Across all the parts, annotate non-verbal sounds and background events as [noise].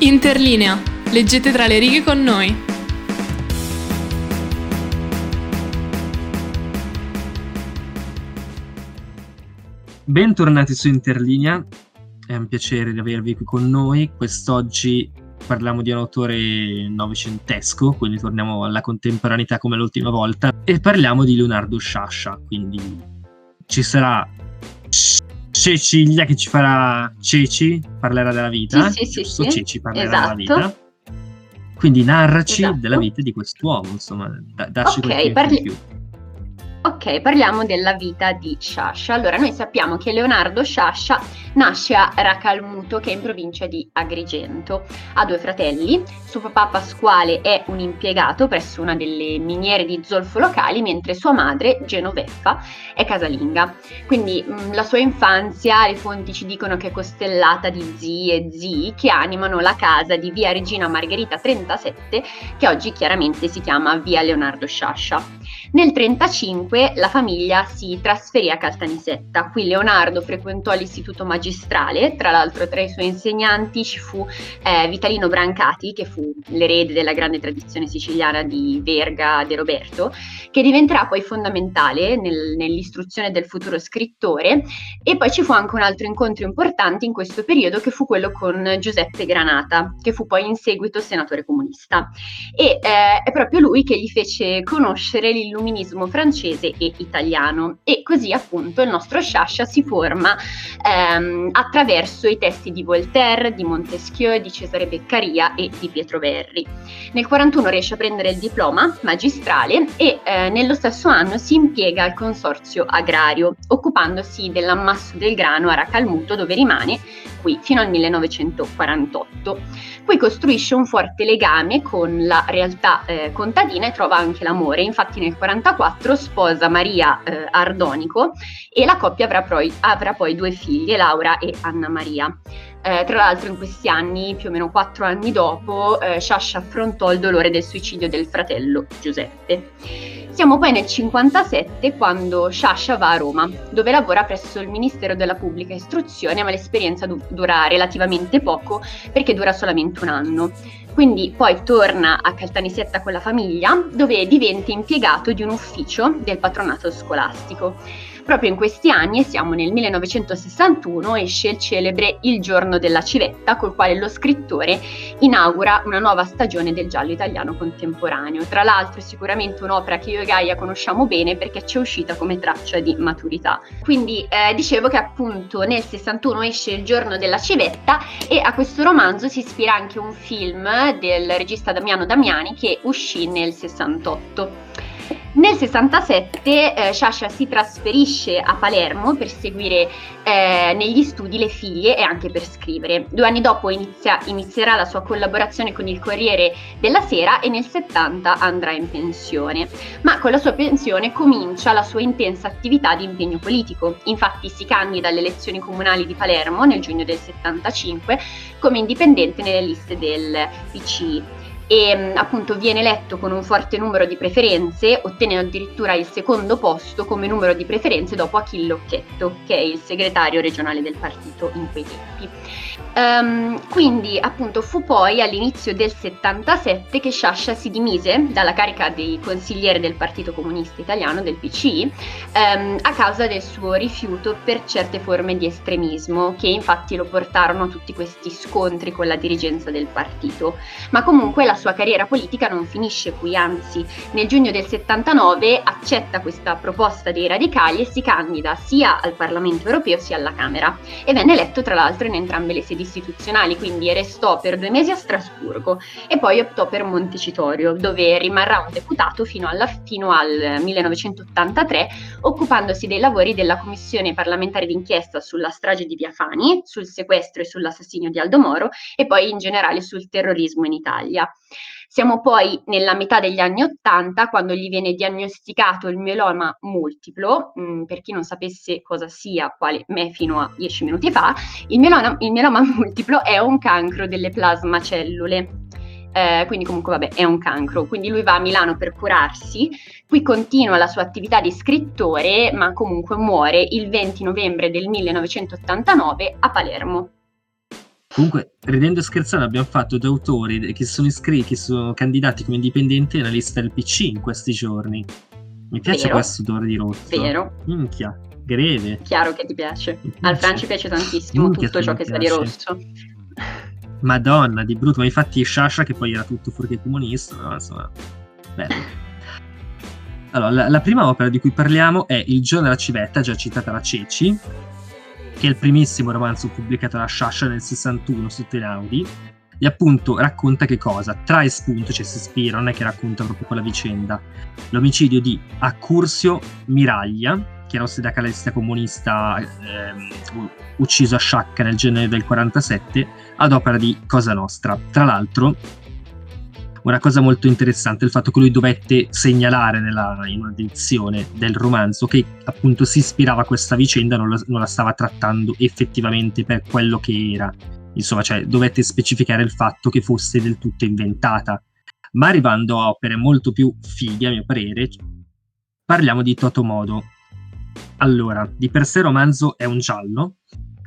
Interlinea. Leggete tra le righe con noi. Bentornati su Interlinea, è un piacere di avervi qui con noi. Quest'oggi parliamo di un autore novecentesco, quindi torniamo alla contemporaneità come l'ultima volta, e parliamo di Leonardo Sciascia, quindi ci sarà Cecilia che ci farà Ceci, parlerà della vita, sì, sì, giusto? sì, Ceci parlerà esatto. della vita. Quindi narraci Esatto. della vita di quest'uomo, insomma, da, dacci Ok, qualche parli- più. Parliamo della vita di Sciascia. Allora, noi sappiamo che Leonardo Sciascia nasce a Racalmuto, che è in provincia di Agrigento. Ha due fratelli. Suo papà Pasquale è un impiegato presso una delle miniere di zolfo locali, mentre sua madre, Genoveffa, è casalinga. Quindi mh, la sua infanzia, le fonti ci dicono che è costellata di zii e zii che animano la casa di via Regina Margherita 37, che oggi chiaramente si chiama via Leonardo Sciascia. Nel 1935 la famiglia si trasferì a Caltanissetta. Qui Leonardo frequentò l'istituto magistrale, tra l'altro tra i suoi insegnanti ci fu eh, Vitalino Brancati, che fu l'erede della grande tradizione siciliana di Verga De Roberto, che diventerà poi fondamentale nel- nell'istruzione del futuro scrittore. E poi ci fu anche un altro incontro importante in questo periodo, che fu quello con Giuseppe Granata, che fu poi in seguito senatore comunista e eh, è proprio lui che gli fece conoscere l'illuminismo francese e italiano e così appunto il nostro Sciascia si forma ehm, attraverso i testi di Voltaire, di Montesquieu, di Cesare Beccaria e di Pietro Verri. Nel 41 riesce a prendere il diploma magistrale e eh, nello stesso anno si impiega al consorzio agrario, occupandosi dell'ammasso del grano a Racalmuto dove rimane qui fino al 1948. Qui costruisce un forte legame con la realtà eh, contadina e trova anche l'amore. Infatti nel 1944 sposa Maria eh, Ardonico e la coppia avrà poi, avrà poi due figlie, Laura e Anna Maria. Eh, tra l'altro in questi anni, più o meno quattro anni dopo, eh, Sciascia affrontò il dolore del suicidio del fratello Giuseppe. Siamo poi nel 57 quando Sciascia va a Roma, dove lavora presso il Ministero della Pubblica Istruzione, ma l'esperienza du- dura relativamente poco perché dura solamente un anno. Quindi poi torna a Caltanissetta con la famiglia, dove diventa impiegato di un ufficio del patronato scolastico. Proprio in questi anni, siamo nel 1961, esce il celebre Il giorno della civetta, col quale lo scrittore inaugura una nuova stagione del giallo italiano contemporaneo. Tra l'altro è sicuramente un'opera che io e Gaia conosciamo bene perché ci è uscita come traccia di maturità. Quindi eh, dicevo che appunto nel 61 esce Il giorno della civetta e a questo romanzo si ispira anche un film del regista Damiano Damiani che uscì nel 68. Nel 67 eh, Sciascia si trasferisce a Palermo per seguire eh, negli studi le figlie e anche per scrivere. Due anni dopo inizia- inizierà la sua collaborazione con il Corriere della Sera e nel 70 andrà in pensione. Ma con la sua pensione comincia la sua intensa attività di impegno politico. Infatti si candida alle elezioni comunali di Palermo nel giugno del 75 come indipendente nelle liste del PCI e mh, appunto viene eletto con un forte numero di preferenze, ottiene addirittura il secondo posto come numero di preferenze dopo Achille Occhetto, che è il segretario regionale del partito in quei tempi. Ehm, quindi appunto fu poi all'inizio del 77 che Sciascia si dimise dalla carica di consigliere del Partito Comunista Italiano, del PCI, ehm, a causa del suo rifiuto per certe forme di estremismo, che infatti lo portarono a tutti questi scontri con la dirigenza del partito. Ma comunque la sua carriera politica non finisce qui, anzi nel giugno del 79 accetta questa proposta dei radicali e si candida sia al Parlamento europeo sia alla Camera e venne eletto tra l'altro in entrambe le sedi istituzionali, quindi restò per due mesi a Strasburgo e poi optò per Montecitorio, dove rimarrà un deputato fino, alla- fino al 1983, occupandosi dei lavori della Commissione parlamentare d'inchiesta sulla strage di Via Fani, sul sequestro e sull'assassinio di Aldo Moro e poi in generale sul terrorismo in Italia. Siamo poi nella metà degli anni Ottanta, quando gli viene diagnosticato il mieloma multiplo. Mm, per chi non sapesse cosa sia, quale me fino a dieci minuti fa, il mieloma, il mieloma [laughs] multiplo è un cancro delle plasmacellule. Eh, quindi comunque vabbè è un cancro, quindi lui va a Milano per curarsi, qui continua la sua attività di scrittore, ma comunque muore il 20 novembre del 1989 a Palermo. Comunque, ridendo e scherzando, abbiamo fatto due autori che sono iscritti, che sono candidati come indipendenti nella lista del PC in questi giorni. Mi piace Vero. questo odore di rosso. Vero, Minchia, greve. chiaro che ti piace. Al piace. Fran ci piace tantissimo Minchia tutto ciò che sa di rosso. Madonna, di brutto. Ma infatti Sciascia che poi era tutto fuorché comunista, no? insomma, bello. Allora, la, la prima opera di cui parliamo è Il giorno della civetta, già citata da Ceci, che è il primissimo romanzo pubblicato da Sciascia nel 61 su Tenaudi, e appunto racconta che cosa? Trae spunto, cioè si ispira, non è che racconta proprio quella vicenda, l'omicidio di Accursio Miraglia, che era un sindacalista comunista ehm, ucciso a Sciacca nel gennaio del 47, ad opera di Cosa Nostra. Tra l'altro, una cosa molto interessante il fatto che lui dovette segnalare nella, in un'edizione del romanzo che appunto si ispirava a questa vicenda, non la, non la stava trattando effettivamente per quello che era. Insomma, cioè, dovette specificare il fatto che fosse del tutto inventata. Ma arrivando a opere molto più fighe, a mio parere, parliamo di Totomodo. Allora, di per sé il romanzo è un giallo,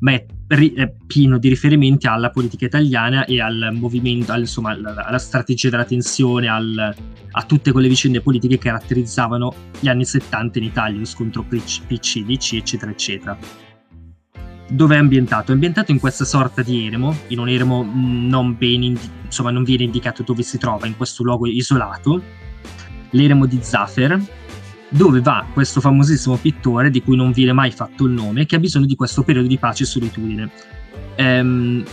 ma è, ri- pieno di riferimenti alla politica italiana e al movimento, al- insomma, alla, strategia della tensione, al- a tutte quelle vicende politiche che caratterizzavano gli anni 70 in Italia, lo scontro PC, DC, eccetera, eccetera. Dove è ambientato? È ambientato in questa sorta di eremo, in un eremo mh, non ben, indi- insomma, non viene indicato dove si trova, in questo luogo isolato, l'eremo di Zafer, dove va questo famosissimo pittore di cui non viene mai fatto il nome, che ha bisogno di questo periodo di pace e solitudine. Ehm,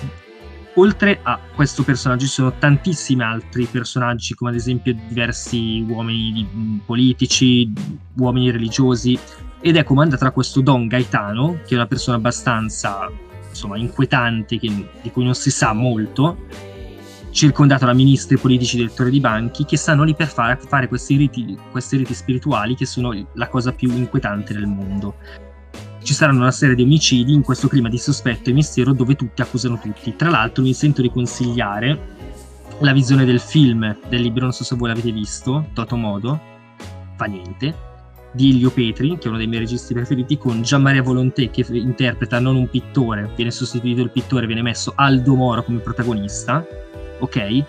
oltre a questo personaggio ci sono tantissimi altri personaggi, come ad esempio diversi uomini politici, uomini religiosi, ed è comandata da questo Don Gaetano, che è una persona abbastanza insomma, inquietante, che- di cui non si sa molto, circondato da ministri politici direttori di banchi che stanno lì per fare, fare questi, riti, questi riti spirituali che sono la cosa più inquietante del mondo. Ci saranno una serie di omicidi in questo clima di sospetto e mistero dove tutti accusano tutti. Tra l'altro mi sento di consigliare la visione del film del libro, non so se voi l'avete visto, Totomodo, fa niente, di Elio Petri, che è uno dei miei registi preferiti, con Gianmaria Volonté che interpreta non un pittore, viene sostituito il pittore, viene messo Aldo Moro come protagonista, ok?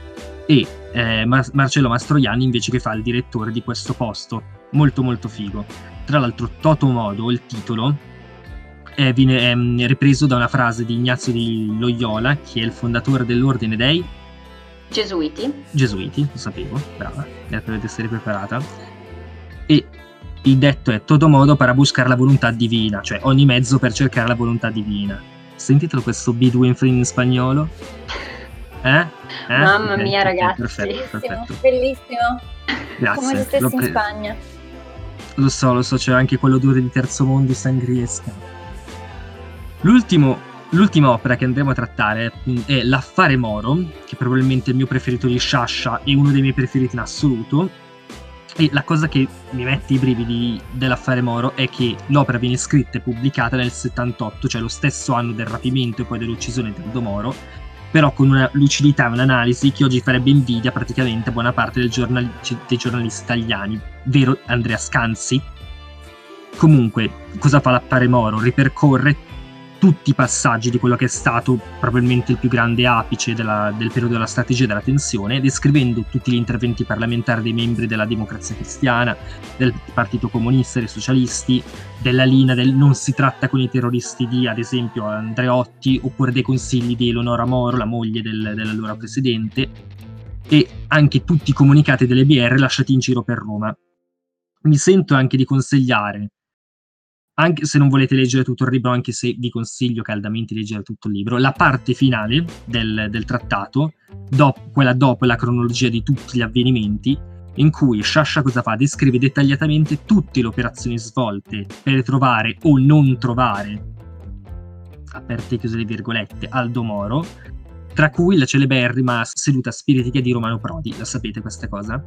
E eh, Mar- Marcello Mastroianni invece che fa il direttore di questo posto, molto molto figo. Tra l'altro Totomodo, il titolo, eh, viene ehm, ripreso da una frase di Ignazio di Loyola, che è il fondatore dell'ordine dei Gesuiti. Gesuiti, lo sapevo, brava, grazie per essere preparata. E il detto è todo modo para buscar la volontà divina, cioè ogni mezzo per cercare la volontà divina. Sentitelo questo Bidwin in spagnolo? [laughs] Eh? Eh? Mamma mia, ok, ragazzi. Perfetto, Bellissimo, perfetto. bellissimo. Grazie. Come se stessi in Spagna. Lo so, lo so, c'è anche quell'odore di terzo mondo e sangriesca. L'ultimo, l'ultima opera che andremo a trattare è, è L'Affare Moro, che probabilmente è il mio preferito di Sciascia e uno dei miei preferiti in assoluto. E la cosa che mi mette i brividi dell'Affare Moro è che l'opera viene scritta e pubblicata nel 78, cioè lo stesso anno del rapimento e poi dell'uccisione di Aldo Moro, però con una lucidità e un'analisi che oggi farebbe invidia praticamente a buona parte giornali- dei giornalisti italiani, vero Andrea Scanzi? Comunque, cosa fa l'affare Moro? Ripercorre tutti i passaggi di quello che è stato probabilmente il più grande apice della- del periodo della strategia della tensione, descrivendo tutti gli interventi parlamentari dei membri della democrazia cristiana, del Partito Comunista, dei socialisti, della linea del non si tratta con i terroristi di, ad esempio, Andreotti, oppure dei consigli di Eleonora Moro, la moglie del- dell'allora presidente, e anche tutti i comunicati delle BR lasciati in giro per Roma. Mi sento anche di consigliare, anche se non volete leggere tutto il libro, anche se vi consiglio caldamente di leggere tutto il libro, la parte finale del, del trattato, dop- quella dopo la cronologia di tutti gli avvenimenti, in cui Sciascia cosa fa? Descrive dettagliatamente tutte le operazioni svolte per trovare o non trovare, aperte e chiuse le virgolette, Aldo Moro, tra cui la celeberrima seduta spiritica di Romano Prodi. La sapete questa cosa?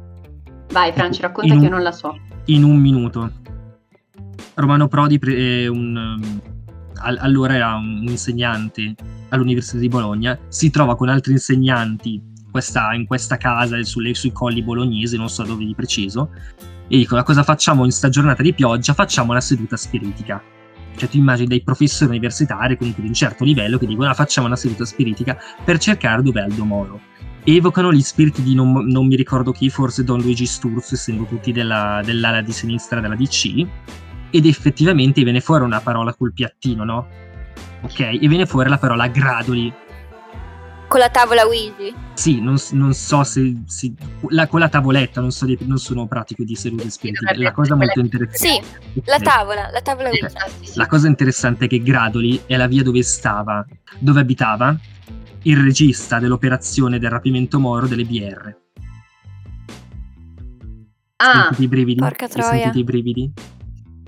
Vai, Franci, racconta In che un- io non la so. In un minuto. Romano Prodi pre- un, um, al- allora era un insegnante all'Università di Bologna, si trova con altri insegnanti questa- in questa casa sulle- sui colli bolognesi, non so dove di preciso, e dicono cosa facciamo in sta giornata di pioggia? Facciamo una seduta spiritica. Cioè tu immagini dei professori universitari comunque di un certo livello che dicono ah, facciamo una seduta spiritica per cercare dove è Aldo Moro. Evocano gli spiriti di non, non mi ricordo chi, forse Don Luigi Sturzo, essendo tutti della, dell'ala di sinistra della DC, ed effettivamente viene fuori una parola col piattino, no? Ok, e viene fuori la parola gradoli, con la tavola Ouija? Sì, non, non so se, se la, con la tavoletta, non, so di, non sono pratico di sedute spiritiche. La cosa molto interessante. Sì, la tavola, la tavola Ouija. La cosa interessante è che Gradoli è la via dove stava, dove abitava il regista dell'operazione del rapimento Moro delle BR. Ah, sentite i brividi? porca troia. Sentite i brividi?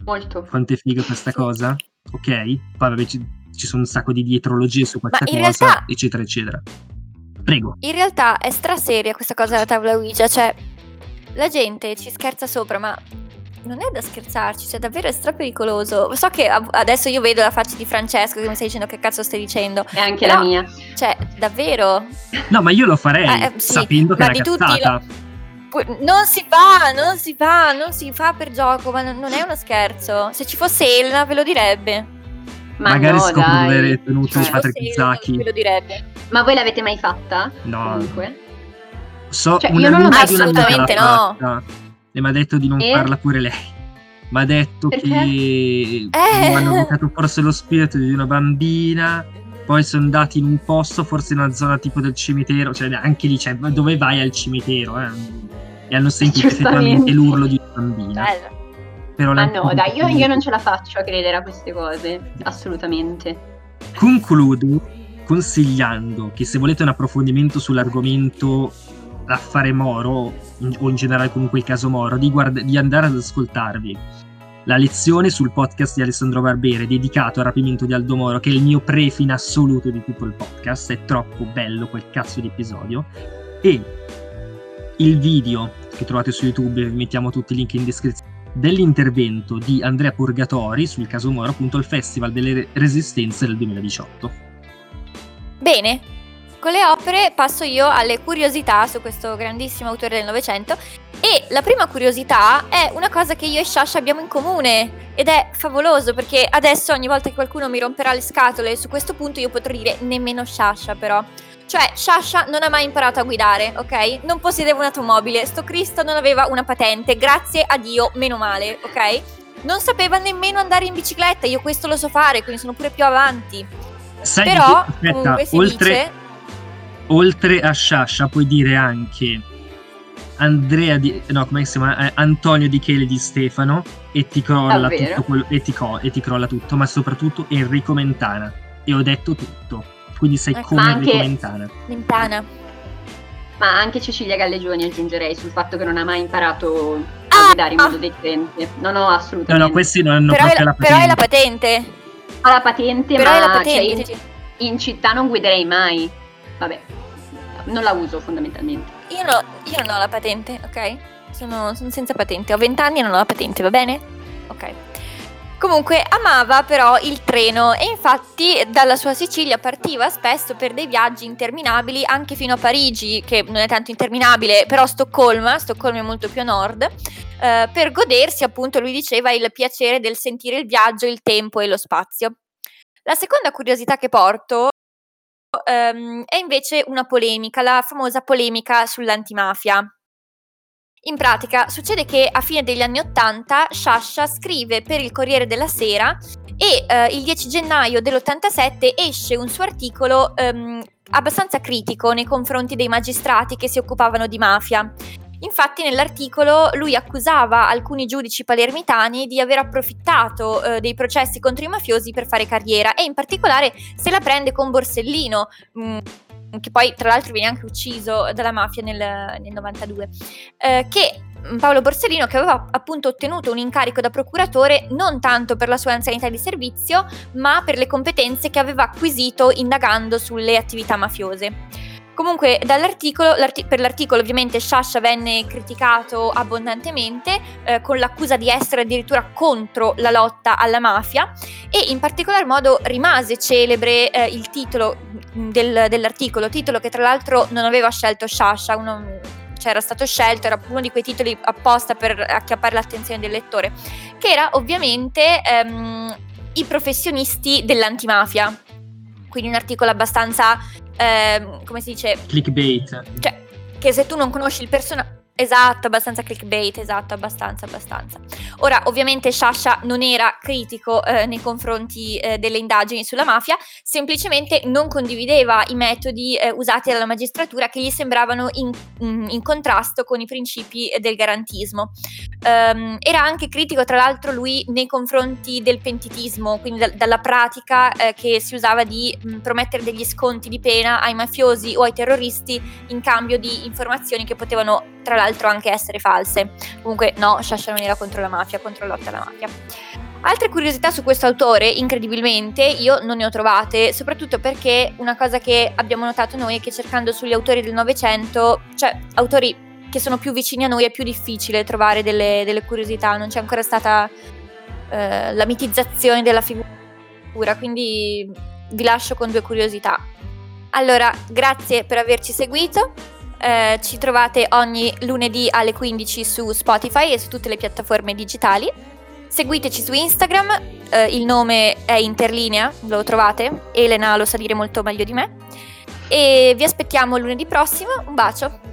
Molto. Quanto è figa questa cosa? Ok? Poi vabbè, ci, ci sono un sacco di dietrologie su questa in cosa, realtà- eccetera, eccetera. Prego. In realtà è straseria questa cosa della tavola Ouija, cioè la gente ci scherza sopra, ma non è da scherzarci, cioè davvero è stra pericoloso. So che adesso io vedo la faccia di Francesco che mi stai dicendo che cazzo stai dicendo. E anche Però- la mia. Cioè, davvero? No, ma io lo farei Eh, eh, sì, sapendo che è una cazzata. Pu- Non si fa, non si fa, non si fa per gioco, ma non è uno scherzo. Se ci fosse Elena ve lo direbbe. Ma Magari no, scopro dai. dove è tenuto Se ci Patrick fosse Elena Zacchi. ve lo direbbe. Ma voi l'avete mai fatta? No, Comunque. so Cioè, io non l'ho mai di Assolutamente no. fatta e mi ha detto di non E? farla pure lei. Mi ha detto Perché? che Eh. hanno evocato forse lo spirito di una bambina. Poi sono andati in un posto, forse in una zona tipo del cimitero, cioè anche lì, cioè, dove vai al cimitero? eh? E hanno sentito effettivamente l'urlo di una bambina. Bello. Però Ma no, dai, io, io non ce la faccio a credere a queste cose. Assolutamente. Concludo consigliando che se volete un approfondimento sull'argomento l'affare Moro o in generale comunque il caso Moro, di, guard- di andare ad ascoltarvi la lezione sul podcast di Alessandro Barbere dedicato al rapimento di Aldo Moro, che è il mio prefe assoluto di tutto il podcast, è troppo bello quel cazzo di episodio, e il video che trovate su YouTube, vi mettiamo tutti i link in descrizione, dell'intervento di Andrea Purgatori sul caso Moro, appunto il Festival delle Re- Resistenze del 2018. Bene, con le opere passo io alle curiosità su questo grandissimo autore del Novecento e la prima curiosità è una cosa che io e Shasha abbiamo in comune ed è favoloso perché adesso ogni volta che qualcuno mi romperà le scatole su questo punto io potrò dire nemmeno Shasha però. Cioè, Shasha non ha mai imparato a guidare, ok? Non possedeva un'automobile, sto Cristo non aveva una patente, grazie a Dio, meno male, ok? Non sapeva nemmeno andare in bicicletta, io questo lo so fare, quindi sono pure più avanti. Sai Però, che- aspetta, comunque si oltre, dice... oltre a Sciascia puoi dire anche Andrea di, no, come si chiama? Eh, Antonio Di Chele di Stefano e ti crolla Davvero? tutto quello, e ti, co- e ti crolla tutto, ma soprattutto Enrico Mentana. E ho detto tutto. Quindi sei Ecco, come Enrico Mentana. Mentana. Ma anche Cecilia Gallegioni aggiungerei sul fatto che non ha mai imparato a Ah! guidare in modo decente. No, no, No, assolutamente. no, questi non hanno Però è, proprio la, la però è la patente. patente. Ha la patente, Però ma è la cioè, patente. in, in città non guiderei mai. Vabbè, non la uso fondamentalmente. Io, no, io non ho la patente, ok? Sono, sono senza patente. Ho 20 anni e non ho la patente, va bene? Ok. Comunque amava però il treno e infatti dalla sua Sicilia partiva spesso per dei viaggi interminabili anche fino a Parigi, che non è tanto interminabile, però Stoccolma, Stoccolma è molto più a nord, eh, per godersi appunto, lui diceva, il piacere del sentire il viaggio, il tempo e lo spazio. La seconda curiosità che porto ehm, è invece una polemica, la famosa polemica sull'antimafia. In pratica succede che a fine degli anni Ottanta Sciascia scrive per il Corriere della Sera e eh, il 10 gennaio dell'87 esce un suo articolo ehm, abbastanza critico nei confronti dei magistrati che si occupavano di mafia. Infatti nell'articolo lui accusava alcuni giudici palermitani di aver approfittato eh, dei processi contro i mafiosi per fare carriera e in particolare se la prende con Borsellino, mh, che poi tra l'altro viene anche ucciso dalla mafia nel, nel 92, eh, che mh, Paolo Borsellino che aveva appunto ottenuto un incarico da procuratore non tanto per la sua anzianità di servizio, ma per le competenze che aveva acquisito indagando sulle attività mafiose. Comunque l'arti- per l'articolo ovviamente Sciascia venne criticato abbondantemente eh, con l'accusa di essere addirittura contro la lotta alla mafia e in particolar modo rimase celebre eh, il titolo mh, del- dell'articolo, titolo che tra l'altro non aveva scelto Sciascia, uno, cioè era stato scelto, era uno di quei titoli apposta per acchiappare l'attenzione del lettore, che era ovviamente ehm, i professionisti dell'antimafia. Quindi un articolo abbastanza, eh, come si dice? Clickbait. Cioè, che se tu non conosci il personaggio Esatto, abbastanza clickbait, esatto, abbastanza, abbastanza. Ora, ovviamente Sasha non era critico eh, nei confronti eh, delle indagini sulla mafia, semplicemente non condivideva i metodi eh, usati dalla magistratura che gli sembravano in, in, in contrasto con i principi del garantismo. Um, era anche critico, tra l'altro, lui nei confronti del pentitismo, quindi da, dalla pratica eh, che si usava di mh, promettere degli sconti di pena ai mafiosi o ai terroristi in cambio di informazioni che potevano tra l'altro anche essere false. Comunque no, Sciascia non era contro la mafia, contro la lotta alla mafia. Altre curiosità su questo autore, incredibilmente, io non ne ho trovate, soprattutto perché una cosa che abbiamo notato noi è che cercando sugli autori del Novecento, cioè autori che sono più vicini a noi, è più difficile trovare delle, delle curiosità, non c'è ancora stata eh, la mitizzazione della figura, quindi vi lascio con due curiosità. Allora, grazie per averci seguito. Eh, ci trovate ogni lunedì alle 15 su Spotify e su tutte le piattaforme digitali. Seguiteci su Instagram, eh, il nome è Interlinea, lo trovate, Elena lo sa dire molto meglio di me. E vi aspettiamo lunedì prossimo, un bacio!